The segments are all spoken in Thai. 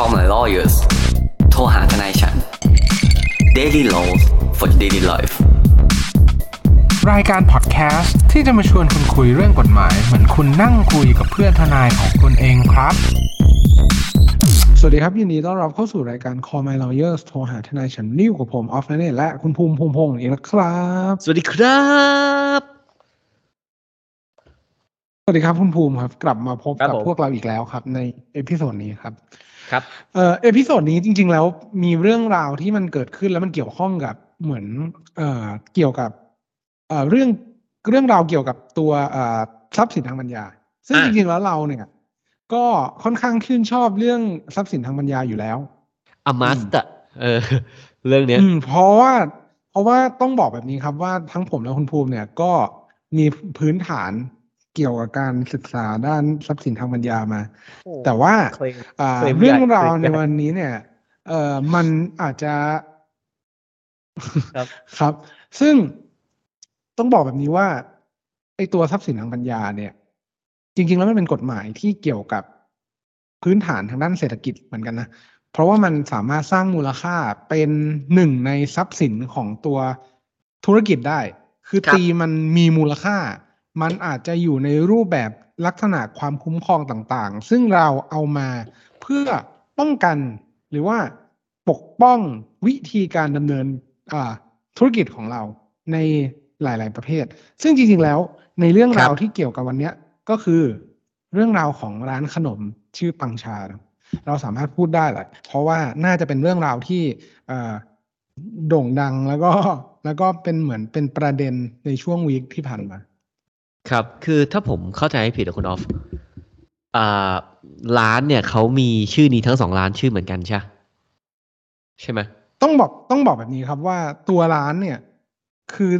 call my lawyers โทรหาทนายฉัน daily laws for daily life รายการพอดแคสต์ที่จะมาชวนคุณคุยเรื่องกฎหมาย เหมือนคุณนั่งคุยกับเพื่อนทนายของคุณเองครับ สวัสดีครับ ยินดีต้อนรับเข้าสู่รายการ Call My Lawyers โทรหาทนายฉันนิ่วกับผมออฟนั่นเองและคุณภูมิภูมิพงศ์เองนะครับ สวัสดีครับ สวัสดีครับคุณภูมิครับ กลับมาพบครับกับผมพวกเราอีกแล้วครับ ใน episode นี้ครับ ครับเอ่อ episode นี้จริง ๆ แล้วมีเรื่องราวที่มันเกิดขึ้นแล้วมันเกี่ยวข้องกับเหมือนเอ่อเกี่ยวกับเอ่อเรื่องเรื่องราวเกี่ยวกับตัวเอ่อทรัพย์สินทางปัญญา ซึ่งอะจริงๆแล้วเราเนี่ย ก็ค่อนข้างชื่นชอบเรื่องทรัพย์สินทางปัญญาอยู่แล้วอา must อะเออเรื่องเนี้ยอืมเพราะว่าเพราะว่าต้องบอกแบบนี้ครับว่าทั้งผมและคุณภูมิเนี่ยก็มีพื้นฐาน เกี่ยวกับการศึกษาด้านทรัพย์สินทางปัญญามา แต่ว่าเคลมอ่าเคลมเรื่องใหญ่ราวเคลมในใหญ่วันนี้เนี่ย เอ่อมันอาจจะครับครับ ซึ่งต้องบอกแบบนี้ว่าไอ้ตัวทรัพย์สินทางปัญญาเนี่ย จริง ๆ แล้วมันเป็นกฎหมายที่เกี่ยวกับพื้นฐานทางด้านเศรษฐกิจเหมือนกันนะ เพราะว่ามันสามารถสร้างมูลค่าเป็นหนึ่งในทรัพย์สินของตัวธุรกิจได้ คือครับตีมันมีมูลค่า มันอาจจะอยู่ในรูปแบบลักษณะความคุ้มครองต่างๆ ซึ่งเราเอามาเพื่อป้องกันหรือว่าปกป้องวิธีการดำเนินธุรกิจของเราในหลาย ๆ ประเภท ซึ่งจริง ๆ แล้วในเรื่องราวที่เกี่ยวกับวันนี้ก็คือเรื่องราวของร้านขนมชื่อปังชา เราสามารถพูดได้แหละเพราะว่าน่าจะเป็นเรื่องราวที่โด่งดังแล้วก็แล้วก็เป็นเหมือนเป็นประเด็นในช่วงวีคที่ผ่านมา ครับ คือถ้าผมเข้าใจให้ผิดนะคุณออฟอ่าร้านเนี่ยเขามีชื่อนี้ทั้งสองร้านชื่อเหมือนกันใช่ใช่ไหมต้องบอกต้องบอกแบบนี้ครับว่าตัวร้านเนี่ย คือ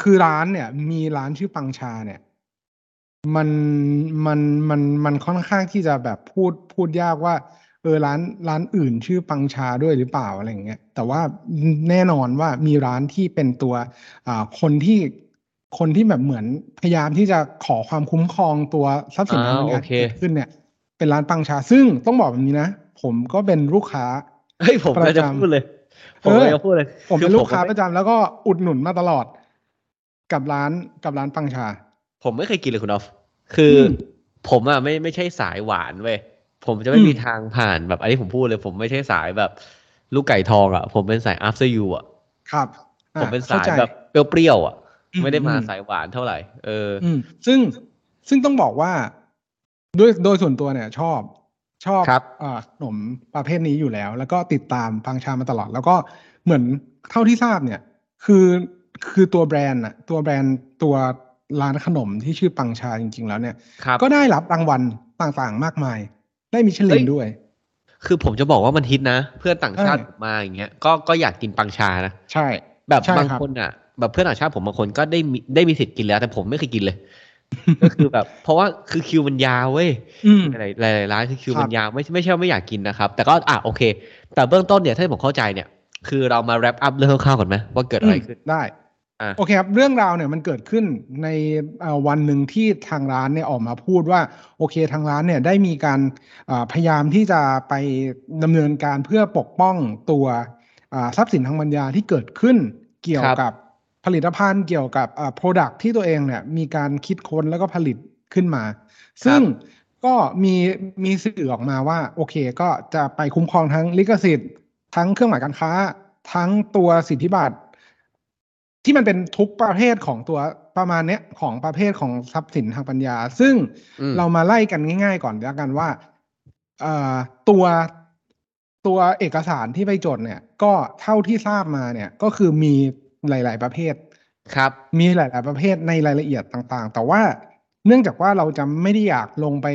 คือร้านเนี่ย มีร้านชื่อปังชาเนี่ย มันมันมันมันค่อนข้างที่จะแบบพูดพูดยากว่า เออร้านร้านอื่นชื่อปังชาด้วยหรือเปล่าอะไรอย่างเงี้ยแต่ว่าแน่นอนว่ามีร้านที่เป็นตัวอ่าคนที่ คนที่แบบเหมือนพยายามที่จะขอความคุ้มครองตัวทรัพย์สินทางปัญญาอ่าโอเคที่เกิดขึ้นเนี่ย เป็นร้านปังชา ซึ่งต้องบอกแบบนี้นะ ผมก็เป็นลูกค้าเฮ้ยผมก็จะประจำพูดเลย ผมเออก็จะพูดเลย ผมเป็นอลูกค้าไม่ประจำแล้วก็อุดหนุนมาตลอด กับร้านกับร้านปังชา ผมไม่เคยกินเลยคุณออฟคืออมผมอะไม่ไม่ใช่สายหวานเว้ยผมจะไม่อืมมีทางผ่านแบบอันนี้ผมพูดเลย ผมไม่ใช่สายแบบ ลูกไก่ทองอะ ผมเป็นสาย after you อะ ครับอะผมเป็นสายข้ใจแบบเปรี้ยวๆอะอืม ไม่ได้มาอืมสายหวานเท่าไหร่ เอออืมซึ่งซึ่งต้องบอกว่าด้วยโดยส่วนตัวเนี่ย ชอบชอบครับอ่าขนมประเภทนี้อยู่แล้ว แล้วก็ติดตามปังชามาตลอด แล้วก็เหมือนเท่าที่ทราบเนี่ย คือคือตัวแบรนด์อะตัวแบรนด์ตัวร้านขนมที่ชื่อปังชาจริง ๆ แล้วเนี่ยครับก็ได้รับรางวัลต่างๆมากมาย ได้มิชลิเฮ้นยด้วย คือผมจะบอกว่ามันฮิตนะ เพื่อนต่างชาติใช่ผมมาอย่างเงี้ยก็ก็อยากกินปังชานะ ใช่ แบบใช่บางครับคนอะ แบบเพื่อนต่างชาติผมบางคนก็ได้มีได้มีสิทธิ์กินแล้ว แต่ผมไม่เคยกินเลย ก็คือแบบ เพราะว่าคือคิวมันยาวเว้ยอืมหลายหลายหลายร้านคือคิวครับมันยาวไม่ไม่ใช่ว่าไม่อยากกินนะครับ แต่ก็อะโอเค แต่เบื้องต้นเนี่ยถ้าผมเข้าใจเนี่ย คือเรามา wrap up เรื่องคร่าวๆก่อนไหมว่าเกิดอะไรขึ้นมได้อะโอเคครับ เรื่องราวเนี่ยมันเกิดขึ้นในเอ่อวันหนึ่งที่ทางร้านเนี่ยออกมาพูดว่า โอเคทางร้านเนี่ยได้มีการอ่าพยายามที่จะไปดำเนินการเพื่อปกป้องตัวอ่าทรัพย์สินทางปัญญาที่เกิดขึ้นเกี่ยวครับกับ ผลิตภัณฑ์เกี่ยวกับอ่า product ที่ตัวเองเนี่ยมีการคิดค้นแล้วก็ผลิตขึ้นมา ซึ่งก็มีมีสื่อออกมาว่า โอเคก็จะไปคุ้มครองทั้งลิขสิทธิ์ ทั้งเครื่องหมายการค้า ทั้งตัวสิทธิบัตรที่มันเป็นทุกประเภทของตัวประมาณเนี้ยของประเภทของทรัพย์สินทางปัญญา ซึ่งอืมเรามาไล่กันง่าย ๆ ก่อนแล้วกันว่าเอ่อตัวตัวเอกสารที่ไปจดเนี่ย ก็เท่าที่ทราบมาเนี่ย ก็คือมี หลาย ๆ ประเภทครับ มีหลาย ๆ ประเภทในรายละเอียดต่างๆ แต่ว่าเนื่องจากว่าเราจะไม่ได้อยากลงไป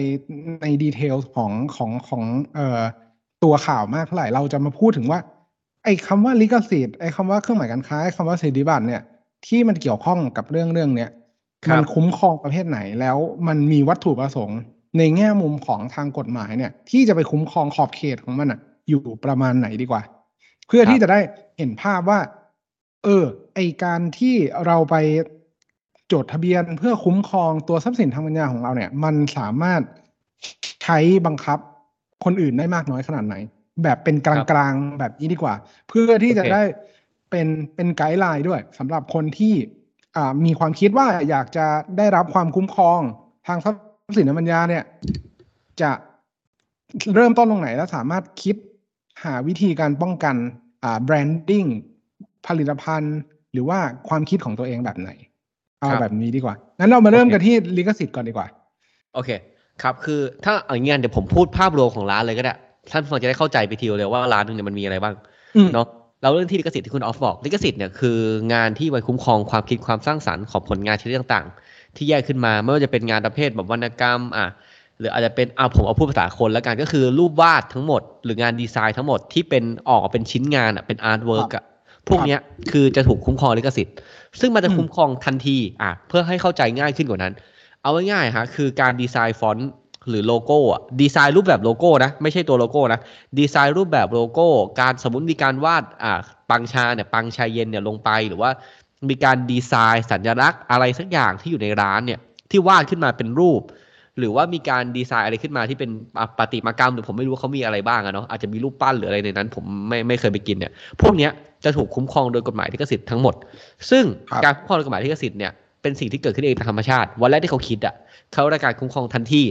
ในดีเทลของของของเอ่อตัวข่าวมากเท่าไหร่เราจะมาพูดถึงว่า ไอ้คำว่าลิขสิทธิ์ไอ้คำว่าเครื่องหมายการค้าไอ้คำว่าสิทธิบัตรเนี่ยที่มันเกี่ยวข้องกับเรื่องเรื่องเนี้ยครับมันคุ้มครองประเภทไหนแล้วมันมีวัตถุประสงค์ ในแง่มุมของทางกฎหมายเนี่ย ที่จะไปคุ้มครองขอบเขตของมันอะอยู่ประมาณไหนดีกว่า เพื่อครับที่จะได้เห็นภาพว่า เออ ไอการที่เราไปจดทะเบียนเพื่อคุ้มครองตัวทรัพย์สินทางปัญญาของเราเนี่ย มันสามารถใช้บังคับคนอื่นได้มากน้อยขนาดไหน แบบเป็นกลางๆแบบนี้ดีกว่า เพื่อที่จะโอเคได้เป็นเป็นไกด์ไลน์ด้วยสำหรับคนที่อ่ามีความคิดว่าอยากจะได้รับความคุ้มครองทางทรัพย์สินทางปัญญาเนี่ย จะเริ่มต้นตรงไหนแล้วสามารถคิดหาวิธีการป้องกันอ่าแบรนดิ้ง ผลิตภัณฑ์ หรือว่าความคิดของตัวเองแบบไหน เอาครับแบบนี้ดีกว่างั้นเรามาเริ่มโอเคกันที่ลิขสิทธิ์ก่อนดีกว่า โอเค ครับคือถ้าอย่างงี้เดี๋ยวผมพูดภาพรวมของร้านเลยก็ได้ท่านผู้ฟังจะได้เข้าใจไปทีเดียวเลยว่าร้านหนึงเนี่ยมันมีอะไรบ้างอืมเนาะเราเรื่องที่ลิขสิทธิ์ที่คุณออฟบอกลิขสิทธิ์เนี่ยคืองานที่ไว้คุ้มครองความคิดความสร้างสรรค์ของผลงานชนิดต่างๆ ที่แยกขึ้นมาไม่ว่าจะเป็นงานประเภทแบบวรรณกรรมอะหรืออาจจะเป็นอ่าผมเอาพูดภาษาคนแล้วกันก็คือรูปวาดทั้งหมด หรืองานดีไซน์ทั้งหมดที่เป็นออกมาเป็นชิ้นงานอะเป็น artwork อะ พวกเนี้ยคือจะถูกคุ้มครองลิขสิทธิ์ ซึ่งมันจะอืมคุ้มครองทันทีอะเพื่อให้เข้าใจง่ายขึ้นกว่านั้น เอาง่ายๆฮะคือการดีไซน์ฟอนต์หรือโลโก้อะดีไซน์รูปแบบโลโก้นะ ไม่ใช่ตัวโลโก้นะ ดีไซน์รูปแบบโลโก้ การสมมติมีการวาดอ่าปังชาเนี่ยปังชาเย็นเนี่ยลงไปหรือว่ามีการดีไซน์สัญลักษณ์อะไรสักอย่างที่อยู่ในร้านเนี่ยที่วาดขึ้นมาเป็นรูป หรือว่ามีการดีไซน์อะไรขึ้นมาที่เป็นอะประติมากรรมหรือผมไม่รู้ว่าเขามีอะไรบ้างอะเนาะอาจจะมีรูปปั้นหรืออะไรในนั้น ผมไม่ไม่เคยไปกินเนี่ย พวกเนี้ยจะถูกคุ้มครองโดยกฎหมายลิขสิทธิ์ทั้งหมด ซึ่งครับการคุ้มครองโดยกฎหมายลิขสิทธิ์เนี่ยเป็นสิ่งที่เกิดขึ้นเองตามธรรมชาติ วันแรกที่เขาคิดอะเขาได้การคุ้มครองทันที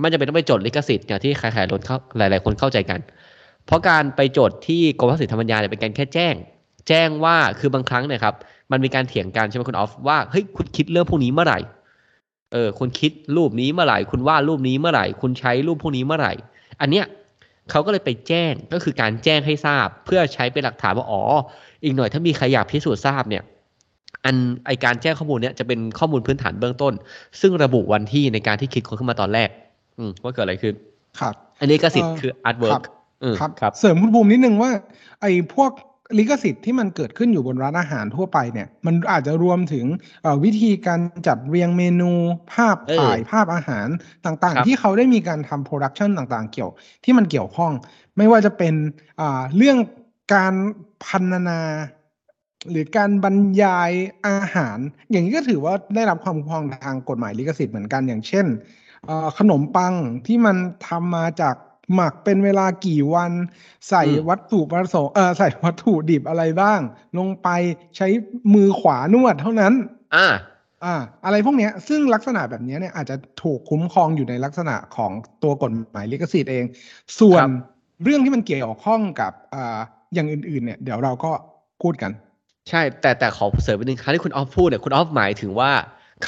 ไม่จำเป็นต้องไปจดลิขสิทธิ์อย่างที่ใครๆคนเข้าหลาย ๆ คนเข้าใจกัน เพราะการไปจดที่กรมภาษีธรรมญาเนี่ยเป็นการแค่แจ้ง แจ้งว่าคือบางครั้งเนี่ยครับมันมีการเถียงกันใช่ไหมคุณออฟว่าเฮ้ยคุณคิดเรื่องพวกนี้เมื่อไหร่ เออคุณคิดรูปนี้เมื่อไหร่ คุณวาดรูปนี้เมื่อไหร่ คุณใช้รูปพวกนี้เมื่อไหร่ อันเนี้ยเขาก็เลยไปแจ้งก็คือการแจ้งให้ทราบ เพื่อใช้เป็นหลักฐานว่าอ๋ออีกหน่อยถ้ามีใครอยากพิสูจน์ทราบเนี่ยอันไอการแจ้งข้อมูลเนี่ยจะเป็นข้อมูลพื้นฐานเบื้องต้น ซึ่งระบุวันที่ในการที่คิดคนขึ้นมาตอนแรก อืมว่าเกิดอะไรขึ้นครับ อันนี้ก็สิทธิ์เอ่อคืออาร์ตเวิคร์รักบอืมครับครับ เสริมคุณภูมินิดนึงว่า ไอ้พวก ลิขสิทธิ์ที่มันเกิดขึ้นอยู่บนร้านอาหารทั่วไปเนี่ย มันอาจจะรวมถึงเอ่อวิธีการจัดเรียงเมนู ภาพเออถ่ายภาพอาหารต่างครับๆที่เขาได้มีการทำโปรดักชันต่างๆ เกี่ยวที่มันเกี่ยวข้อง ไม่ว่าจะเป็นอ่าเรื่องการพันนา หรือการบรรยายอาหาร อย่างนี้ก็ถือว่าได้รับความคุ้มครองทางกฎหมายลิขสิทธิ์เหมือนกันอย่างเช่นเอ่อขนมปังที่มันทำมาจาก หมักเป็นเวลากี่วัน ใส่อืมวัตถุประสงค์เออใส่วัตถุดิบอะไรบ้าง ลงไปใช้มือขวานวดเท่านั้น อ่า อ่า อะไรพวกเนี้ย ซึ่งลักษณะแบบเนี้ยเนี่ยอาจจะถูกคุ้มครองอยู่ในลักษณะของตัวกฎหมายลิขสิทธิ์เอง ส่วนครับเรื่องที่มันเกี่ยวข้องกับอ่าอย่างอื่นๆ เนี่ย เดี๋ยวเราก็พูดกัน ใช่ แต่แต่ขอเสริมไปหนึ่งครั้งที่คุณออฟพูดเนี่ยคุณออฟหมายถึงว่า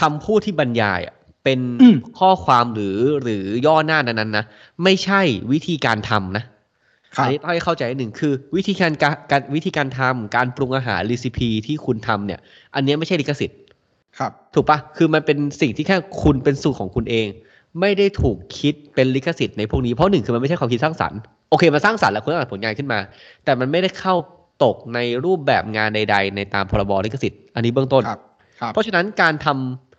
คำพูดที่บรรยายอะ เป็นอืมข้อความหรือหรือย่อหน้านั้นๆนะไม่ใช่วิธีการทำนะครับอันนี้ต้องให้เข้าใจนิดหนึ่งคือวิธีการการการวิธีการทำการปรุงอาหารรีซิปีที่คุณทำเนี่ย อันเนี้ยไม่ใช่ลิขสิทธิ์ครับ ถูกปะคือมันเป็นสิ่งที่แค่คุณเป็นสูตรของคุณเอง ไม่ได้ถูกคิดเป็นลิขสิทธิ์ในพวกนี้เพราะหนึ่งคือมันไม่ใช่ความคิดสร้างสรรค์โอเคมันสร้างสรรค์แล้วคุณต้องผลงานขึ้นมา แต่มันไม่ได้เข้าตกในรูปแบบงานใด ๆ ในตามพรบลิขสิทธิ์อันนี้เบื้องต้นครับครับเพราะฉะนั้นการทำอ่า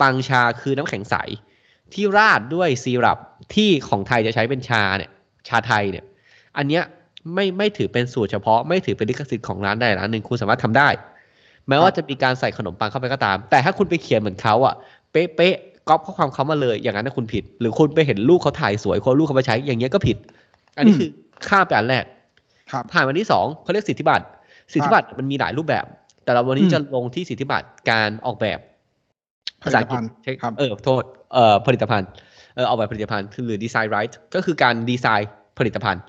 ปังชาคือน้ำแข็งใส ที่ราดด้วยซีรัปที่ของไทยจะใช้เป็นชาเนี่ย ชาไทยเนี่ย อันเนี้ยไม่ไม่ถือเป็นสูตรเฉพาะไม่ถือเป็นลิขสิทธิ์ของร้านใดร้านหนึ่งคุณสามารถทำได้ แม้ว่าจะมีการใส่ขนมปังเข้าไปก็ตาม แต่ถ้าคุณไปเขียนเหมือนเขาอะเป๊ะเป๊ะๆก๊อปข้อความเขามาเลยอย่างนั้นนะคุณผิด หรือคุณไปเห็นลูกเขาถ่ายสวยคนเอาลูกเขามาใช้อย่างเงี้ยก็ผิด อันนี้อืมคือข้ามไปอันแรกครับผ่านวันที่สองเขาเรียกสิทธิบัตรสิทธิบัตรมันมีหลายรูปแบบ แต่เราวันนี้อืมจะลงที่สิทธิบัตรการออกแบบ ภาษาอังกฤษใช้ครับเออโทษเอ่อผลิตภัณฑ์เออออกแบบผลิตภัณฑ์คือหรือดีไซน์ไรท์ก็คือการดีไซน์ผลิตภัณฑ์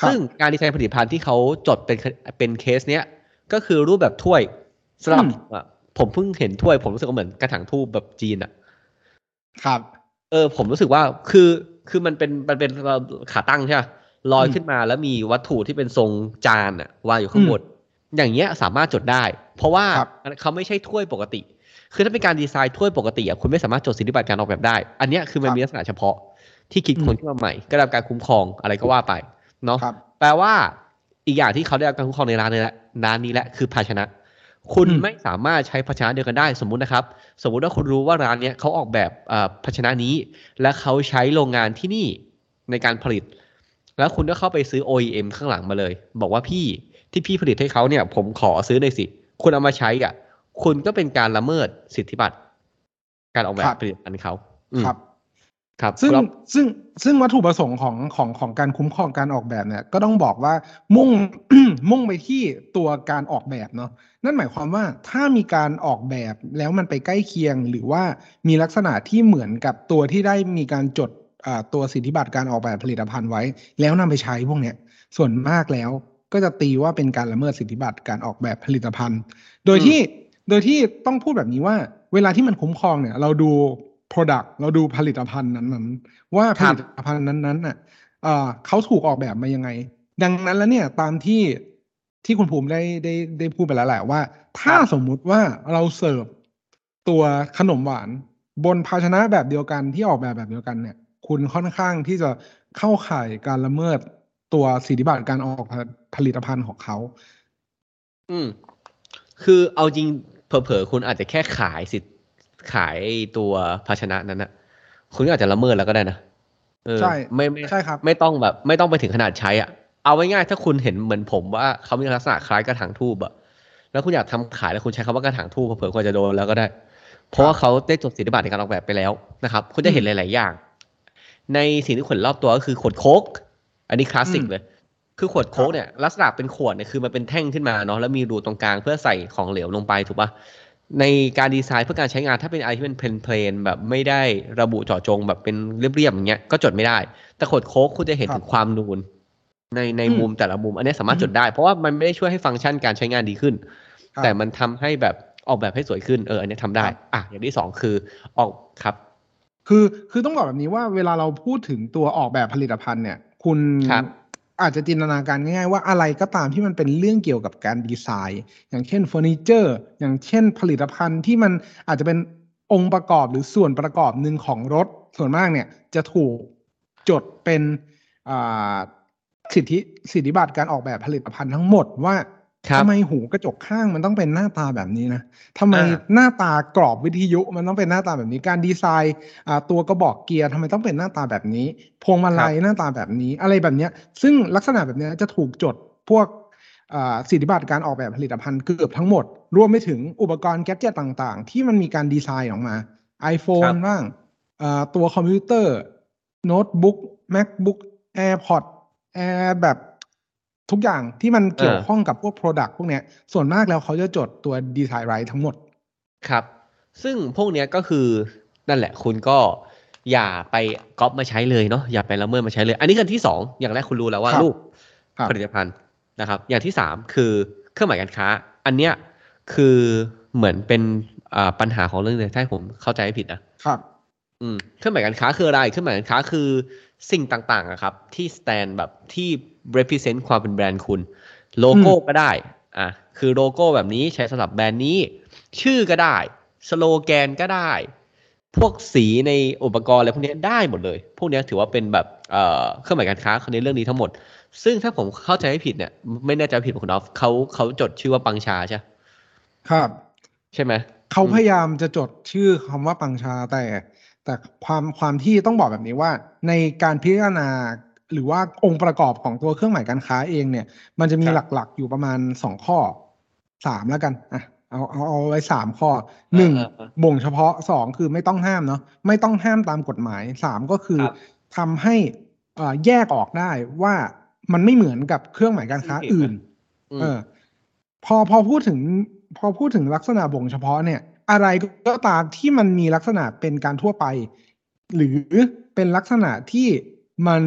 ครับซึ่งการดีไซน์ผลิตภัณฑ์ที่เขาจดเป็นเป็นเคสเนี้ยก็คือรูปแบบถ้วยสำหรับอืมผมอะผมเพิ่งเห็นถ้วย ผมรู้สึกว่าเหมือนกระถางทูบแบบจีนอะครับ เออ ผมรู้สึกว่าคือคือมันเป็นมันเป็นขาตั้งใช่ไหมลอยอืมขึ้นมาแล้วมีวัตถุที่เป็นทรงจานอะวางอยู่ข้างบนอย่างเงี้ยสามารถจดได้ เพราะว่าครับเขาไม่ใช่ถ้วยปกติ คือถ้าเป็นการดีไซน์ถ้วยปกติอะคุณไม่สามารถจดสิทธิบัตรการออกแบบได้ อันเนี้ยคือมันครับมีลักษณะเฉพาะที่คิดอืมค้นขึ้นมาใหม่ก็ได้รับการคุ้มครองอะไรก็ว่าไปเนาะครับแปลว่าอีกอย่างที่เขาได้รับการคุ้มครองในร้านนี้แหละร้านนี้แหละคือภาชนะ คุณอืมไม่สามารถใช้ภาชนะเดียวกันได้ สมมุตินะครับ สมมุติว่าคุณรู้ว่าร้านเนี้ยเขาออกแบบเอ่อภาชนะนี้ และเขาใช้โรงงานที่นี่ในการผลิต แล้วคุณก็เข้าไปซื้อ OEM ข้างหลังมาเลย บอกว่าพี่ที่พี่ผลิตให้เขาเนี่ย ผมขอซื้อหน่อยสิ คุณเอามาใช้อะ คุณก็เป็นการละเมิดสิทธิบัตรการออกแบครับบผลิตภัณฑ์เขาอืมครับ ครับ ซึ่งครับซึ่งซึ่งวัตถุประสงค์ของของของการคุ้มครองการออกแบบเนี่ย ก็ต้องบอกว่ามุ่งมุ่งไปที่ตัวการออกแบบเนาะนั่นหมายความว่าถ้ามีการออกแบบแล้วมันไปใกล้เคียง หรือว่ามีลักษณะที่เหมือนกับตัวที่ได้มีการจดอ่าตัวสิทธิบัตรการออกแบบผลิตภัณฑ์ไว้ แล้วนำไปใช้พวกเนี้ย ส่วนมากแล้วก็จะตีว่าเป็นการละเมิดสิทธิบัตรการออกแบบผลิตภัณฑ์ โดยที่ โดยที่ต้องพูดแบบนี้ว่า เวลาที่มันคุ้มครองเนี่ย เราดู Product เราดูผลิตภัณฑ์นั้นๆ ว่าคผรับลิตภัณฑ์นั้นๆน่ะเอ่อเขาถูกออกแบบมายังไง ดังนั้นแล้วเนี่ยตามที่ที่คุณภูมิได้ได้ได้พูดไปแล้วแหละว่า ถ้าสมมุติว่าเราเสิร์ฟตัวขนมหวานบนภาชนะแบบเดียวกันที่ออกแบบแบบเดียวกันเนี่ย คุณค่อนข้างที่จะเข้าข่ายการละเมิดตัวสิทธิบัตรการออกผลิตภัณฑ์ของเขา อืม คือเอาจริงเผลอๆคุณอาจจะแค่ขายสิทธิ์ขายไอ้ตัวภาชนะนั้นนะคุณก็อาจจะละเมิดแล้วก็ได้นะเออใช่ไม่ไม่ใช่ครับ ไม่ต้องแบบ ไม่ต้องไปถึงขนาดใช้อะเอาไว้ง่ายๆถ้าคุณเห็นเหมือนผมว่าเขามีลักษณะคล้ายกระถางทูบอะแล้วคุณอยากทำขายแล้วคุณใช้คำว่ากระถางทูบเผลอๆคุณอาจจะโดนแล้วก็ได้ เพราะว่าเขาได้จดสิทธิบัตรในการออกแบบไปแล้วนะครับ คุณจะเห็นหลาย ๆ อย่าง ในสิ่งที่คุณเห็นรอบตัวก็คือขวดโค้กอันนี้คลาสสิกอืมเลย คือขวดโค้กเนี่ยลักษณะเป็นขวดเนี่ยคือมันเป็นแท่งขึ้นมาเนาะแล้วมีรูตรงกลางเพื่อใส่ของเหลวลงไปถูกปะในการดีไซน์เพื่อการใช้งานถ้าเป็นอะไรที่เป็นเพลนๆแบบไม่ได้ระบุเจาะจงแบบเป็นเรียบๆอย่างเงี้ยก็จดไม่ได้ แต่ขวดโค้กคุณจะเห็นครับถึงความนูนในในอืมมุมแต่ละมุม อันนี้สามารถอืมจดได้ เพราะว่ามันไม่ได้ช่วยให้ฟังก์ชันการใช้งานดีขึ้นครับแต่มันทำให้แบบออกแบบให้สวยขึ้นเอออันนี้ทำได้ครับอะอย่างที่สองคือออกครับ คือคือต้องบอกแบบนี้ว่าเวลาเราพูดถึงตัวออกแบบผลิตภัณฑ์เนี่ย คุณครับ อาจจะจินตนาการง่ายๆว่าอะไรก็ตามที่มันเป็นเรื่องเกี่ยวกับการดีไซน์ อย่างเช่นเฟอร์นิเจอร์อย่างเช่นผลิตภัณฑ์ที่มันอาจจะเป็นองค์ประกอบหรือส่วนประกอบหนึ่งของรถส่วนมากเนี่ยจะถูกจดเป็นสิทธิสิทธิบัตรการออกแบบผลิตภัณฑ์ทั้งหมดว่า ทำไมหูกระจกข้างมันต้องเป็นหน้าตาแบบนี้นะทำไมอ่าหน้าตากรอบวิทยุมันต้องเป็นหน้าตาแบบนี้ การดีไซน์อ่าตัวกระบอกเกียร์ทำไมต้องเป็นหน้าตาแบบนี้ พวงมาลัยหน้าตาแบบนี้ อะไรแบบเนี้ย ซึ่งลักษณะแบบเนี้ยจะถูกจดพวกอ่าสิทธิบัตรการออกแบบผลิตภัณฑ์เกือบทั้งหมด รวมไปถึงอุปกรณ์แกดเจ็ตต่างๆ ที่มันมีการดีไซน์ออกมาค iPhone รับบ้างอ่าตัวคอมพิวเตอร์โน้ตบุ๊ก MacBook AirPod Air แบบ ทุกอย่างที่มันเกี่ยวเออข้องกับพวก Product พวกเนี้ย ส่วนมากแล้วเขาจะจดตัวดีไซน์ไรทั้งหมด ครับ ซึ่งพวกเนี้ยก็คือนั่นแหละคุณก็อย่าไปก๊อปมาใช้เลยเนาะอย่าไปละเมิดมาใช้เลย อันนี้กันที่สองอย่างแรกคุณรู้แล้วว่าครับรูปครับผลิตภัณฑ์นะครับ อย่างที่สามคือเครื่องหมายการค้า อันเนี้ยคือเหมือนเป็นอ่าปัญหาของเรื่องเลยถ้าให้ผมเข้าใจไม่ผิดนะครับ อืมเครื่องหมายการค้าคืออะไรเครื่องหมายการค้าคือสิ่งต่างๆอะครับ ที่ stand แบบที่ represent ความเป็นแบรนด์คุณ โลโก้ก็ได้อะคือโลโก้แบบนี้ใช้สำหรับแบรนด์นี้ ชื่อก็ได้ สโลแกนก็ได้ พวกสีในอุปกรณ์อะไรพวกเนี้ยได้หมดเลย พวกเนี้ยถือว่าเป็นแบบเอ่อเครื่องหมายการค้าในเรื่องนี้ทั้งหมด ซึ่งถ้าผมเข้าใจไม่ผิดเนี่ย ไม่แน่ใจว่าผิดของคุณออฟเขาเขาจดชื่อว่าปังชาใช่ครับ ใช่ไหมเขาอืมพยายามจะจดชื่อคำว่าปังชาแต่ แต่ความความที่ต้องบอกแบบนี้ว่า ในการพิจารณาหรือว่าองค์ประกอบของตัวเครื่องหมายการค้าเองเนี่ย มันจะมีครับหลักๆอยู่ประมาณสองข้อสามแล้วกันอะเอาเอาเอาไว้สามข้อหนึ่งเออเออบ่งเฉพาะสองคือไม่ต้องห้ามเนาะไม่ต้องห้ามตามกฎหมายสามก็คือครับทำให้เอ่อแยกออกได้ว่ามันไม่เหมือนกับเครื่องหมายการค้าอืมอื่นอืมเออ พอพอพูดถึง พอพูดถึงลักษณะบ่งเฉพาะเนี่ย อะไรก็ตามที่มันมีลักษณะเป็นการทั่วไป หรือเป็นลักษณะที่มัน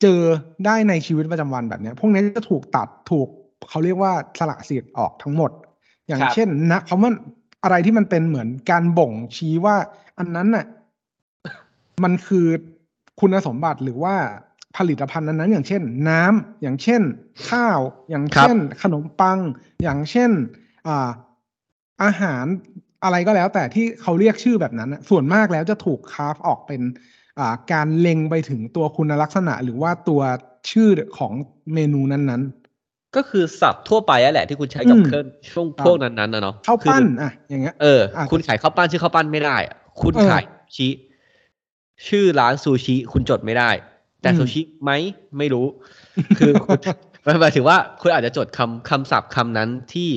เจอได้ในชีวิตประจำวันแบบเนี้ยพวกนี้จะถูกตัดถูกเขาเรียกว่าสละสิทธิ์ออกทั้งหมด อย่างครับเช่นนะคำว่าอะไรที่มันเป็นเหมือนการบ่งชี้ว่า อันนั้นน่ะมันคือคุณสมบัติหรือว่าผลิตภัณฑ์นั้นๆอย่างเช่น น้ำอย่างเช่น ข้าว อย่างเช่น ขนมปัง อย่างเช่น อ่า อาหารอะไรก็แล้ว แต่ที่เขาเรียกชื่อแบบนั้นน่ะส่วนมากแล้วจะถูกคาฟออกเป็นอ่าการเล็งไปถึงตัวคุณลักษณะ หรือว่าตัวชื่อของเมนูนั้นก็คือศัพท์ทั่วไปอะแหละที่คุณใช้กับอืมเครื่องช่วงครับพวกนั้นๆนะเนาะๆข้าวคือปั้นอะอย่างเงี้ยเอออะคุณขายข้าวปั้นชื่อข้าวปั้นไม่ได้อะคุณเออขายซูชิชื่อร้านซูชิคุณจดไม่ได้ แต่อืมซูชิไหมไม่รู้ คือคุณมันหมายถึงว่าคุณอาจจะจดคำคำศัพท์คำนั้นที่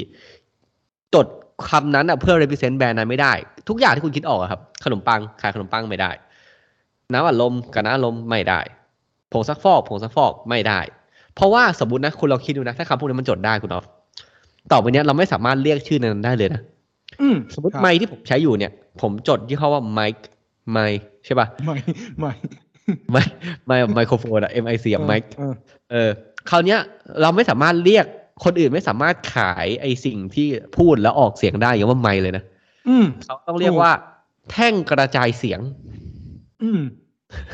จด คำนั้นอะเพื่อ represent แบรนด์นั้นไม่ได้ ทุกอย่างที่คุณคิดออกอะครับ ขนมปังขายขนมปังไม่ได้ น้ำอัดลมกับน้ำอัดลมไม่ได้ผงซักฟอกผงซักฟอกไม่ได้ เพราะว่าสมมตินะคุณลองคิดดูนะถ้าคำพวกนี้มันจดได้คุณออฟต่อไปเนี้ยเราไม่สามารถเรียกชื่อนั้นได้เลยนะอืมสมมติครับไมค์ที่ผมใช้อยู่เนี่ย ผมจดยี่ห้อว่าไมค์ไมค์ใช่ป่ะไม่ไม่ไมค์ไมค์ไมโครโฟนอะ M I C อะไมค์เออเออคราวเนี้ยเราไม่สามารถเรียก คนอื่นไม่สามารถขายไอสิ่งที่พูดแล้วออกเสียงได้อย่างว่าไมค์เลยนะอืมเขาต้องเรียกถูกว่า แท่งกระจายเสียง อืม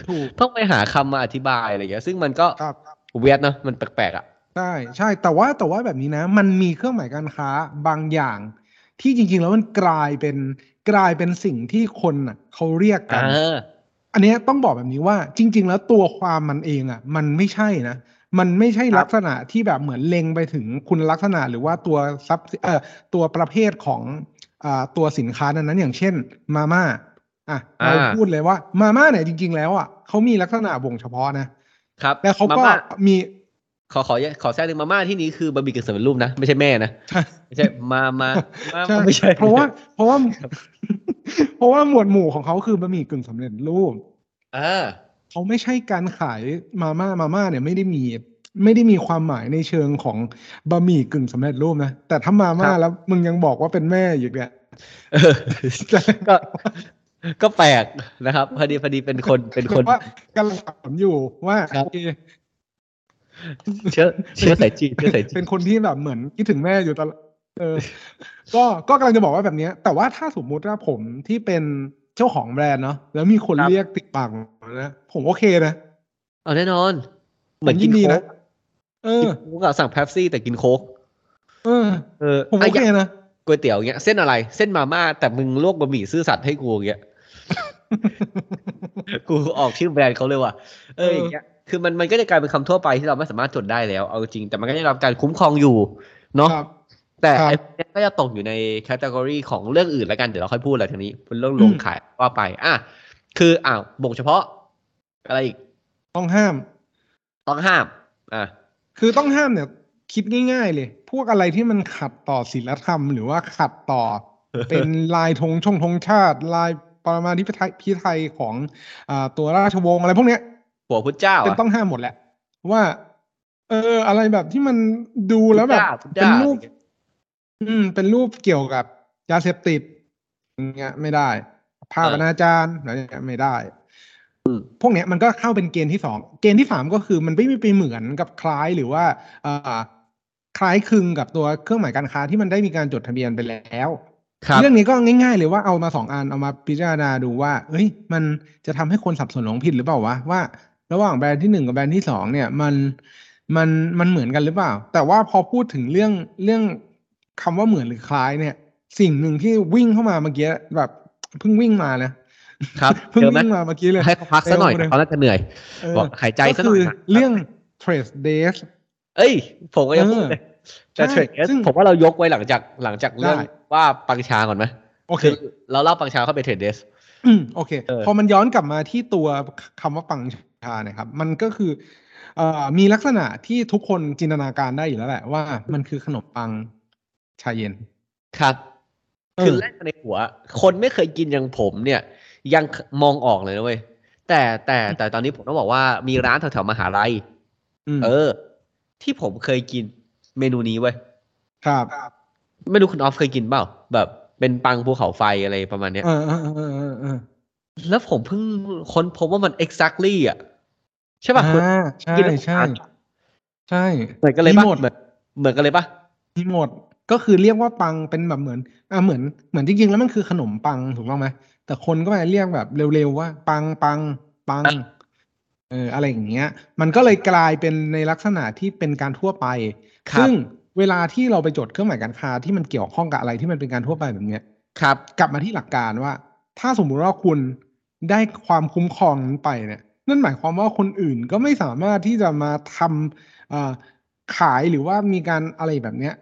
ถูกต้องไปหาคำมาอธิบายอะไรอย่างเงี้ย ซึ่งมันก็ครับเวียดเนอะมันแปลกๆอะใช่ใช่ แต่ว่าแต่ว่าแบบนี้นะ มันมีเครื่องหมายการค้าบางอย่าง ที่จริง ๆ แล้วมันกลายเป็นกลายเป็นสิ่งที่คนอะเขาเรียกกันอ่าอันเนี้ยต้องบอกแบบนี้ว่า จริง ๆ แล้วตัวความมันเองอะ มันไม่ใช่นะ มันไม่ใช่ครับลักษณะที่แบบเหมือนเล็งไปถึงคุณลักษณะหรือว่าตัวซับเอ่อตัวประเภทของอ่าตัวสินค้านั้นๆอย่างเช่น มาม่าอะเราพูดเลยว่ามาม่าเนี่ยจริง ๆ แล้วอะเขามีลักษณะบ่งเฉพาะนะครับแล้วเขาก็มาม่ามีขอขอขอแทรกหนึ่งมาม่าที่นี้คือบะหมี่กึ่งสำเร็จรูปนะ ไม่ใช่แม่นะใช่ไม่ใช่มามามาใช่ไม่ใช่เพราะว่า เพราะว่า เพราะว่าหมวดหมู่ของเขาคือบะหมี่กึ่งสำเร็จรูปอ่า เขาไม่ใช่การขายมาม่ามาม่าเนี่ยไม่ได้มีไม่ได้มีความหมายในเชิงของบะหมี่กึ่งสำเร็จรูปนะ แต่ถ้ามาม่าครับแล้วมึงยังบอกว่าเป็นแม่อยู่เนี่ยเออก็ก็แปลกนะครับ พอดีพอดีเป็นคนเป็นคนว่ากำลังถามอยู่ว่าครับโอเคเชื้อเชื้อสายจีนเชื้อสายจีเป็นนคนที่แบบเหมือนคิดถึงแม่อยู่ตลอดเออ ก็ก็กำลังจะบอกว่าแบบเนี้ยแต่ว่าถ้าสมมุติว่าผมที่เป็น เจ้าของแบรนด์เนาะแล้วมีคนเรียกติดปากนะผมโอเคนะเอาแน่นอน เหมือนผมยิกินนดีโค้นะกเอกิอนโค้กอะสั่งแป๊บซี่แต่กินโค้กเออ เออผมโอเคะย่างนะก๋วยเตี๋ยวเงี้ยเส้นอะไร เส้นมาม่าแต่มึงลวกบะหมี่ซื่อสัตย์ให้กูเงี้ยกูออกชื่อแบรนด์เขาเลยว่ะเออเอออย่างเงี้ยคือมันมันก็จะกลายเป็นคำทั่วไปที่เราไม่สามารถจดได้แล้ว เอาจริงแต่มันก็ได้รับการคุ้มครองอยู่ เนาะครับแต่ครับไอ้เนี้ย ก็จะตกอยู่ในแคตตากรีของเรื่องอื่นแล้วกัน เดี๋ยวเราค่อยพูดอะไรทีนี้เป็นเรื่องลงอืมขายว่าไป อะคืออ้าวบ่งเฉพาะ อะไรอีก ต้องห้าม ต้องห้าม อะคือต้องห้ามเนี่ย คิดง่าย ๆ เลย พวกอะไรที่มันขัดต่อศีลธรรม หรือว่าขัดต่อ เป็นลายธงชงธงชาติ ลายปรมาธิปไตยพิไทยของอ่าตัวราชวงศ์อะไรพวกเนี้ยหัวพุทธเจ้าเป็นอะต้องห้ามหมดแหละว่า เออ อะไรแบบที่มันดูแล้วแบบพุทธเป็เจ้านรูป อะไรเงี้ยอืม เป็นรูปเกี่ยวกับยาเสพติดอย่างเงี้ย ไม่ได้ ภาพอนาจารอะไรอย่างเงี้ยไม่ได้พวกเนี้ยมันก็เข้าเป็นเกณฑ์ที่สอง เกณฑ์ที่สามก็คือมันไม่ไปเหมือนกับคล้ายหรือว่าอ่าคล้ายคลึงกับตัวเครื่องหมายการค้าที่มันได้มีการจดทะเบียนไปแล้วครับเรื่องนี้ก็ง่าย ๆ เลยว่าเอามาสองอันเอามาพิจารณาดูว่าเฮ้ย มันจะทำให้คนสับสนหลงผิดหรือเปล่าวะว่า ระหว่างแบรนด์ที่หนึ่งกับแบรนด์ที่สองเนี่ย มันมันมันเหมือนกันหรือเปล่า แต่ว่าพอพูดถึงเรื่องเรื่อง คำว่าเหมือนหรือคล้ายเนี่ย สิ่งหนึ่งที่วิ่งเข้ามาเมื่อกี้แบบเพิ่งวิ่งมานะครับเพิ่งเจอไหมวิ่งมาเมื่อกี้เลยให้เขาพักสักหน่อยเร็วเขาน่าจะเหนื่อยเออบอกหายใจสักหน่อยก็นะคือเรื่อง trace days เอ้ย ผมก็ยังพูดเออเลยแต่ใช่เทรดเอสซึ่งผมว่าเรายกไว้หลังจากหลังจากเรื่องได้ว่าปังชาก่อนไหมโอเคคือเราเล่าปังชาเข้าไปเทรดเดสอืมโอเคเออพอมันย้อนกลับมาที่ตัวคำว่าปังชาเนี่ยครับ มันก็คือเอ่อมีลักษณะที่ทุกคนจินตนาการได้อยู่แล้วแหละว่ามันคือขนมปัง ชาเย็น ครับเออคือแรกในหัว คนไม่เคยกินอย่างผมเนี่ย ยังมองออกเลยนะเว้ยแต่แต่แต่ตอนนี้ผมต้องบอกว่ามีร้านแถวๆมหาลัยอืมเออ ที่ผมเคยกินเมนูนี้เว้ยครับไม่รู้คุณออฟเคยกินเปล่า แบบเป็นปังภูเขาไฟอะไรประมาณเนี้ยเออเออเออเออเออเออแล้วผมเพิ่งค้นพบว่ามัน exactly อะ ใช่ป่ะคุณอ่าใช่กินแล้วใช่ใช่เหมือนกันเลยมีป่ะหมดเหมือนเหมือนกันเลยป่ะมีหมด ก็คือเรียกว่าปังเป็นแบบเหมือนอ่าเหมือนเหมือนจริงๆ แล้วมันคือขนมปังถูกต้องไหมแต่คนก็มาเรียกแบบเร็วๆว่า ปังปังปังอะเอออะไรอย่างเงี้ย มันก็เลยกลายเป็นในลักษณะที่เป็นการทั่วไปครับซึ่งเวลาที่เราไปจดเครื่องหมายการค้าที่มันเกี่ยวข้องกับอะไรที่มันเป็นการทั่วไปแบบเนี้ยครับ กลับมาที่หลักการว่า ถ้าสมมุติว่าคุณได้ความคุ้มครองนั้นไปเนี่ยนั่นหมายความว่าคนอื่นก็ไม่สามารถที่จะมาทำเอ่อขายหรือว่ามีการอะไรแบบเนี้ย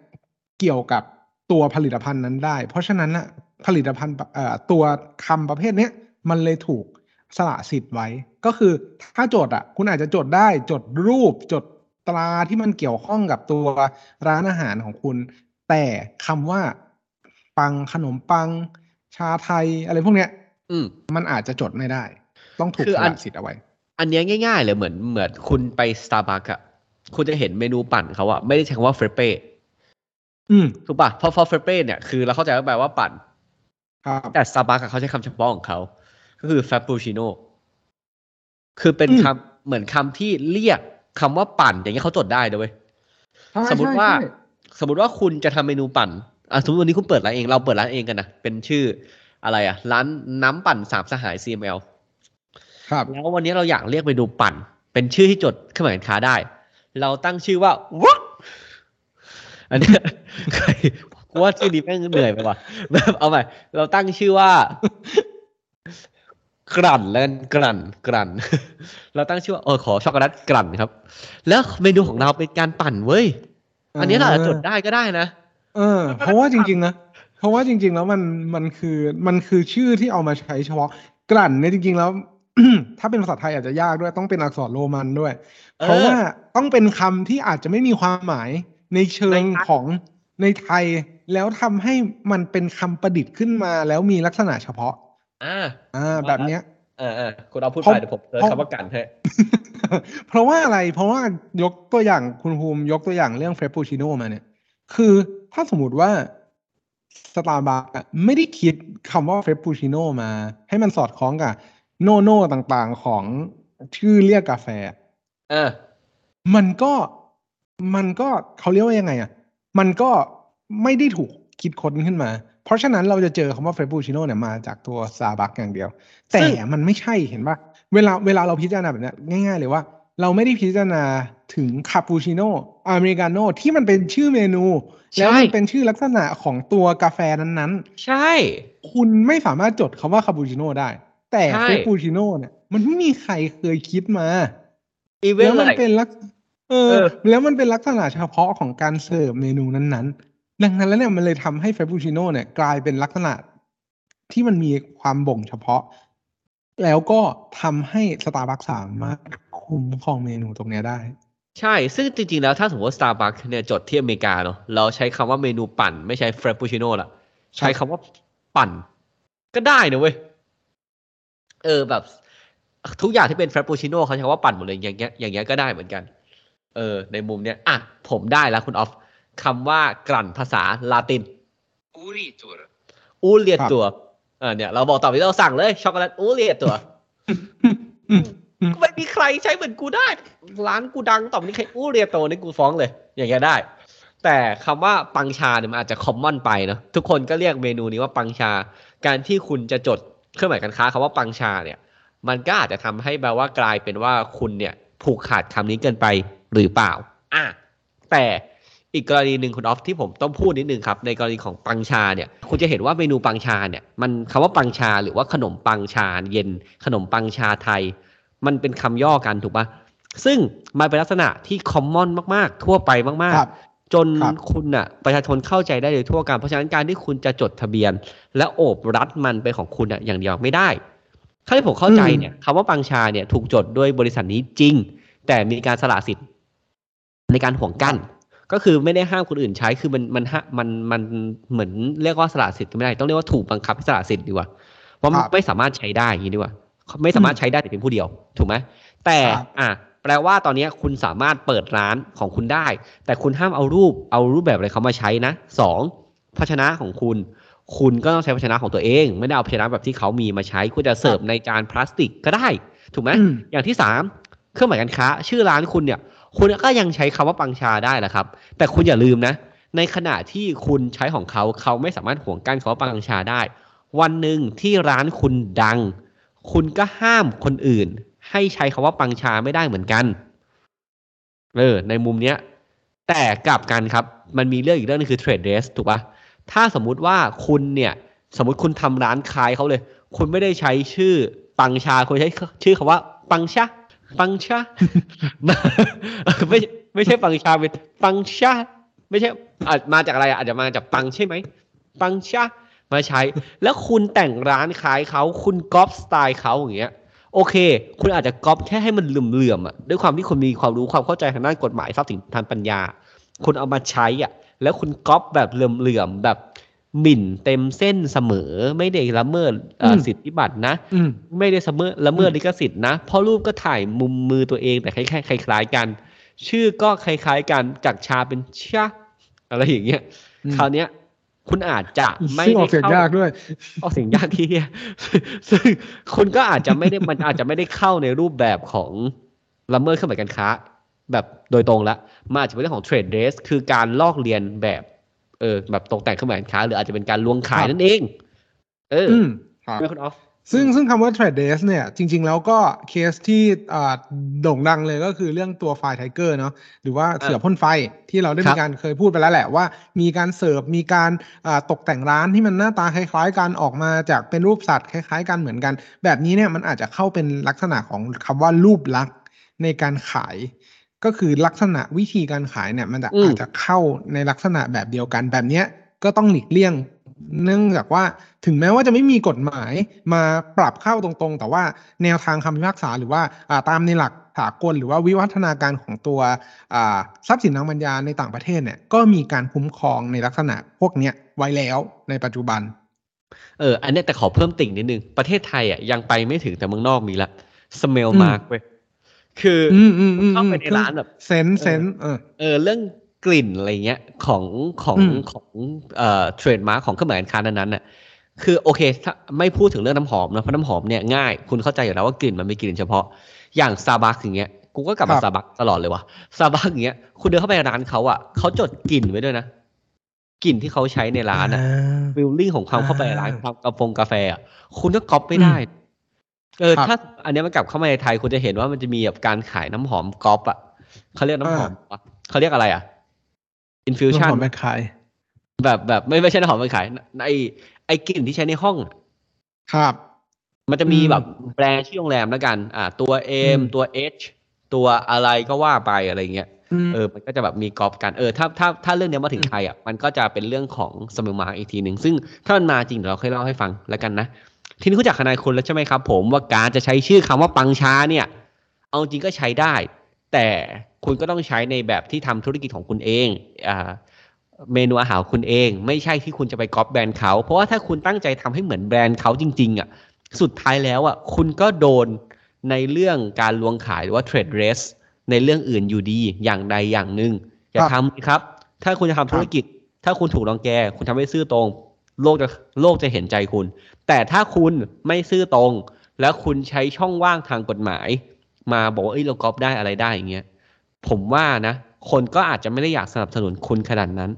เกี่ยวกับตัวผลิตภัณฑ์นั้นได้ เพราะฉะนั้นน่ะผลิตภัณฑ์เอ่อตัวคำประเภทเนี้ยมันเลยถูกสละสิทธิ์ไว้ ก็คือถ้าจดอะ คุณอาจจะจดได้จดรูปจดตราที่มันเกี่ยวข้องกับตัวร้านอาหารของคุณ แต่คำว่าปังขนมปัง ชาไทยอะไรพวกเนี้ย อืมมันอาจจะจดไม่ได้ ต้องถูกคือสอันละสิทธิ์เอาไว้ อันเนี้ยง่าย ๆ เลยเหมือนเหมือนคุณไปสตาร์บัคอะคุณจะเห็นเมนูปั่นเขาอะไม่ได้ใช้คำว่า frappe อืมถูกป่ะเพราะเพราะ frappe เนี่ยคือเราเข้าใจว่าแปลว่าปั่นครับแต่สตาร์บัคเขาใช้คำเฉพาะของเขา ก็คือฟ a ปูชิโน่คือเป็นอืมคำเหมือนคำที่เรียกคำว่าปั่น อย่างเงี้ยเขาจดได้ด้วยใช่สมมุติใช่ว่าใช่สมมติว่าคุณจะทำเมนูปั่นอะสมมติวันนี้คุณเปิดร้านเอง เราเปิดร้านเองกันนะ เป็นชื่ออะไรอะ ร้านน้ำปั่นสามสหาย CML ครับ แล้ววันนี้เราอยากเรียกเมนูปั่น เป็นชื่อที่จดเครื่องหมายการค้าได้ เราตั้งชื่อว่าวัก อันนี้ใครกูว่าชื่อนี้แม่งเหนื่อยไปว่ะแบบเอาใหม่เราตั้งชื่อว่า กลั่นแล้วกันกลั่นกลั่น เราตั้งชื่อว่าเออขอช็อกโกแลตกลั่นครับ แล้วเมนูของเราเป็นการปั่นเว้ย อันนี้เราอาจจะจดได้ก็ได้นะเออ เพราะว่าจริง ๆ นะเพราะว่าจริง ๆ แล้วมันมันคือมันคือชื่อที่เอามาใช้เฉพาะกลั่นเนี่ยจริง ๆ แล้วถ้าเป็นภาษาไทยอาจจะยากด้วยต้องเป็นอักษรโรมันด้วยเเพราะว่าต้องเป็นคำที่อาจจะไม่มีความหมาย ในเชิงในไทยของในไทยแล้วทำให้มันเป็นคำประดิษฐ์ขึ้นมาแล้วมีลักษณะเฉพาะ อ่า อ่า แบบเนี้ยเออเออคุณเอาพูดเพราะไปเดี๋ยวผมเจอเพราะคำว่ากันให้เพราะว่าอะไรเพราะว่ายกตัวอย่างคุณภูมิยกตัวอย่างเรื่องเฟรปูชิโน่มาเนี่ย คือถ้าสมมติว่าสตาร์บัคไม่ได้คิดคำว่าเฟรปูชิโน่มา ให้มันสอดคล้องกับโนโน่ต่างๆของชื่อเรียกกาแฟ เออ มันก็ มันก็เขาเรียกว่ายังไงอะ มันก็ไม่ได้ถูกคิดค้นขึ้นมา เพราะฉะนั้นเราจะเจอคำว่าเฟรปูชิโน่เนี่ยมาจากตัวซาบักอย่างเดียว แต่ซึ่งมันไม่ใช่เห็นปะเวลาเวลาเราพิจารณาแบบเนี้ยง่าย ๆ เลยว่า เราไม่ได้พิจารณาถึงคาปูชิโน่อเมริกาโน่ที่มันเป็นชื่อเมนู แล้วมันเป็นชื่อลักษณะของตัวกาแฟนั้นๆ ใช่ คุณไม่สามารถจดคำว่าคาปูชิโน่ได้ แต่ใช่เฟรปูชิโน่เนี่ยมันไม่มีใครเคยคิดมา invent แล้นวมันอะไรเป็นลักเอ เอออ แล้วมันเป็นลักษณะเฉพาะของการเสิร์ฟเมนูนั้นๆ ดังนั้นแล้วเนี่ยมันเลยทำให้ Frappuccino เนี่ย กลายเป็นลักษณะที่มันมีความบ่งเฉพาะ แล้วก็ทำให้สตาร์บัคสามารถคุ้มครองเมนูตรงเนี้ยได้ ใช่ ซึ่งจริงๆแล้วถ้าสมมติว่า Starbucks เนี่ยจดที่อเมริกาเนาะเราใช้คำว่าเมนูปั่น ไม่ใช่เฟรปปูชิโน่ละใช้คำว่าปั่น ก็ได้นะเว้ย เออแบบ ทุกอย่างที่เป็นเฟรปปูชิโน่เขาใช้คำว่าปั่นหมดเลยอย่างเงี้ยอย่างเงี้ยก็ได้เหมือนกัน เออ ในมุมเนี้ยอะผมได้แล้วคุณออฟคำว่ากลั่นภาษาลาติน Uritur. อูเลียตัวเออเนี่ยเราบอกต่อไปเราสั่งเลยช็อกโกแลตอูเลียตัวก็ไม่มีใครใช้เหมือนกูได้ ร้านกูดังต่อไปนี้ใครอู้เรียโตนี่กูฟ้องเลย อย่างเงี้ยได้ แต่คำว่าปังชาเนี่ยมันอาจจะคอมมอนไปเนอะทุกคนก็เรียกเมนูนี้ว่าปังชา การที่คุณจะจดเครื่องหมายการค้าคำว่าปังชาเนี่ย มันก็อาจจะทำให้แปลว่ากลายเป็นว่าคุณเนี่ย ผูกขาดคำนี้เกินไป หรือเปล่าอะแต่อีกกรณีหนึ่งคุณออฟที่ผมต้องพูดนิดนึงครับ ในกรณีของปังชาเนี่ย คุณจะเห็นว่าเมนูปังชาเนี่ย มันคำว่าปังชาหรือว่าขนมปังชาเย็น ขนมปังชาไทย มันเป็นคำย่อกันถูกปะซึ่งมันเป็นลักษณะที่คอมมอนมากๆ ทั่วไปมากครับๆจนครับคุณน่ะประชาชนเข้าใจได้เลยทั่วกันเพราะฉะนั้นการที่คุณจะจดทะเบียน และโอบรัดมันเป็นของคุณอะอย่างเดียวไม่ได้ถ้าที่ผมเข้าใจเนี่ยคำว่าปังชาเนี่ยถูกจดด้วยบริษัทนี้จริง แต่มีการสละสิทธิ์ ในการห่วงกั้น ก็คือไม่ได้ห้ามคนอื่นใช้คือมันมันฮะมันมันเหมือนเรียกว่าสละสิทธิ์ก็ไม่ได้ ต้องเรียกว่าถูกบังคับให้สละสิทธิ์ดีกว่าเพราะมันครับไม่สามารถใช้ได้อย่างนี้ดีกว่าไม่สามารถใช้ได้แต่เพียงผู้เดียวถูกไหมแต่ครับอะแปลว่าตอนนี้คุณสามารถเปิดร้านของคุณได้ แต่คุณห้ามเอารูปเอารูปแบบอะไรเขามาใช้นะสองภาชนะของคุณ คุณก็ต้องใช้ภาชนะของตัวเอง ไม่ได้เอาภาชนะแบบที่เขามีมาใช้คุณจะเสิร์ฟในจานพลาสติกก็ได้ ถูกไหมอืมอย่างที่สามเครื่องหมายการค้า ชื่อร้านคุณเนี่ย คุณก็ยังใช้คำว่าปังชาได้แหละครับ แต่คุณอย่าลืมนะ ในขณะที่คุณใช้ของเขาเขาไม่สามารถห่วงกั้นคำว่าปังชาได้ วันหนึ่งที่ร้านคุณดัง คุณก็ห้ามคนอื่น ให้ใช้คำว่าปังชาไม่ได้เหมือนกันเออในมุมเนี้ย แต่กลับกันครับ มันมีเรื่องอีกเรื่องนึงคือเทรดเดสถูกปะถ้าสมมุติว่าคุณเนี่ย สมมติคุณทำร้านขายเขาเลย คุณไม่ได้ใช้ชื่อปังชา คุณใช้ชื่อคำว่าปังชา ปังชาไม่ไม่ใช่ปังชาเป็นปังชาไม่ใช่อาจมาจากอะไรอาจจะมาจากปังใช่ไหมปังชามาใช้ แล้วคุณแต่งร้านขายเขาคุณก๊อปสไตล์เขาอย่างเงี้ย โอเค คุณอาจจะก๊อปแค่ให้มันเหลื่อมๆอะด้วยความที่คุณมีความรู้ความเข้าใจทางด้านกฎหมายทรัพย์สินทางปัญญา คุณเอามาใช้อะ แล้วคุณก๊อปแบบเหลื่อมๆแบบ หมิ่นเต็มเส้นเสมอ ไม่ได้ละเมิดเอ่ออมสิทธิบัตรนะอืมไม่ได้ละเมิดละเมิดลิขสิทธิ์นะเพราะรูปก็ถ่ายมุมมือตัวเองแต่คล้ายๆคล้ายๆกัน ชื่อก็คล้ายๆกันจากชาเป็นชาอะไรอย่างเงี้ยอืมคราวเนี้ยคุณอาจจะไม่ซึ่งอได้อกเสียงเข้ายากด้วยออกเสียงยากที่เหี้ยซึ่งคุณก็อาจจะไม่ได้มันอาจจะไม่ได้เข้าในรูปแบบของละเมิดเครื่องหมายการค้า แบบโดยตรงละมันอาจจะเป็นเรื่องของเทรดเดรสคือการลอกเลียนแบบ เออแบบตกแต่งเครื่องหมายการค้า หรืออาจจะเป็นการลวงขายครับนั่นเอง เอออืมไม่คุณออฟซึ่งซึ่งคำว่า trade dress เนี่ย จริง ๆ แล้วก็เคสที่อ่าโด่งดังเลยก็คือเรื่องตัว Fire Tiger เนาะหรือว่าเสือพ่นไฟที่เราได้ครัมีบการเคยพูดไปแล้วแหละว่า มีการเสิร์ฟ มีการอ่าตกแต่งร้านที่มันหน้าตาคล้าย ๆกันออกมาจากเป็นรูปสัตว์คล้าย ๆ กันเหมือนกัน แบบนี้เนี่ยมันอาจจะเข้าเป็นลักษณะของคำว่ารูปลักษณ์ในการขาย ก็คือลักษณะวิธีการขายเนี่ย มันจะอืมอาจจะเข้าในลักษณะแบบเดียวกันแบบเนี้ยก็ต้องหลีกเลี่ยง เนื่องจากว่าถึงแม้ว่าจะไม่มีกฎหมายมาปรับเข้าตรงๆ แต่ว่าแนวทางคำพิพากษาหรือว่าอ่าตามในหลักสากลหรือว่าวิวัฒนาการของตัวอ่าทรัพย์สินทางปัญญาในต่างประเทศเนี่ยก็มีการคุ้มครองในลักษณะพวกเนี้ยไว้แล้วในปัจจุบันเอออันเนี้ยแต่ขอเพิ่มติ่งนิดนึง ประเทศไทยอะยังไปไม่ถึงแต่เมืองนอกมีละ smell อืม mark เว้ย คืออืมอืมอืมเข้าไปในร้านแบบเซนเซนเออเออเรื่องกลิ่นอะไรเงี้ยของของอืมของเอ่อ trademark ของเครื่องหมายการค้านั้นๆน่ะคือโอเคถ้าไม่พูดถึงเรื่องน้ำหอมนะเพราะน้ำหอมเนี่ยง่ายคุณเข้าใจอยู่แล้วว่ากลิ่นมันมีกลิ่นเฉพาะอย่างซาบักอย่างเงี้ยกูก็กลับมาซาบักตลอดเลยว่ะซาบักอย่างเงี้ยคุณเดินเข้าไปในร้านเขาอะเขาจดกลิ่นไว้ด้วยนะกลิ่นที่เขาใช้ในร้านอะ feeling ของความเข้าไปในร้านอ่าความกาแฟกาแฟอะคุณก็ก๊อปไม่ได้ เออครับถ้าอันเนี้ยมันกลับเข้ามาในไทยคุณจะเห็นว่ามันจะมีแบบการขายน้ำหอมก๊อปอะเขาเรียกน้ำหอมปะเขาเรียกอะไรอะ infusion น้ำหอมแม่ขาย แบบแบบไม่ไม่ใช่น้ำหอมไปขายไอไอกลิ่นที่ใช้ในห้องอะครับ มันจะมีอืมแบบแบรนด์ชื่อโรงแรมแล้วกัน อ่า ตัว M อืมตัว H ตัวอะไรก็ว่าไปอะไรเงี้ยมเออ มันก็จะแบบมีกรอบกัน เออ ถ้า ถ้า ถ้าเรื่องเนี้ยมาถึงไทยอะ มันก็จะเป็นเรื่องของ smell mark อีกทีหนึ่ง ซึ่งถ้ามันมาจริงเดี๋ยวเราค่อยเล่าให้ฟังแล้วกันนะ ทีนี้คุณจากคณายคุณแล้วใช่ไหมครับ ผมว่าการจะใช้ชื่อคำว่าปังชาเนี่ย เอาจริงก็ใช้ได้ แต่คุณก็ต้องใช้ในแบบที่ทำธุรกิจของคุณเองอ่าเมนูอาหารของคุณเอง ไม่ใช่ที่คุณจะไปก๊อปแบรนด์เขา เพราะว่าถ้าคุณตั้งใจทำให้เหมือนแบรนด์เขาจริง ๆอะสุดท้ายแล้วอะคุณก็โดนในเรื่องการลวงขายหรือว่าเทรดเรสในเรื่องอื่นอยู่ดีอย่างใดอย่างหนึ่งอย่าครับทำครับ ถ้าคุณจะทำธุรกิจ ถ้าคุณถูกรังแก คุณทำให้ซื่อตรง โลกจะโลกจะเห็นใจคุณ แต่ถ้าคุณไม่ซื่อตรง แล้วคุณใช้ช่องว่างทางกฎหมาย มาบอกว่าเอ้ยเราก๊อปได้อะไรได้อย่างเงี้ยผมว่านะ คนก็อาจจะไม่ได้อยากสนับสนุนคุณขนาดนั้น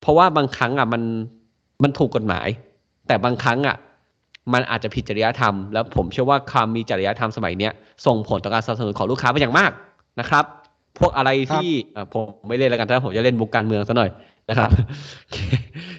เพราะว่าบางครั้งอะมันมันถูกกฎหมาย แต่บางครั้งอะมันอาจจะผิดจริยธรรม แล้วผมเชื่อว่าความมีจริยธรรมสมัยเนี้ยส่งผลต่อการสนับสนุนของลูกค้าเป็นอย่างมากนะครับ พวกอะไรที่เอ่อผมไม่เล่นแล้วกันถ้าผมจะเล่นมุกการเมืองซะหน่อยนะครับโอ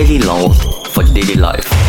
Daily laws for daily life.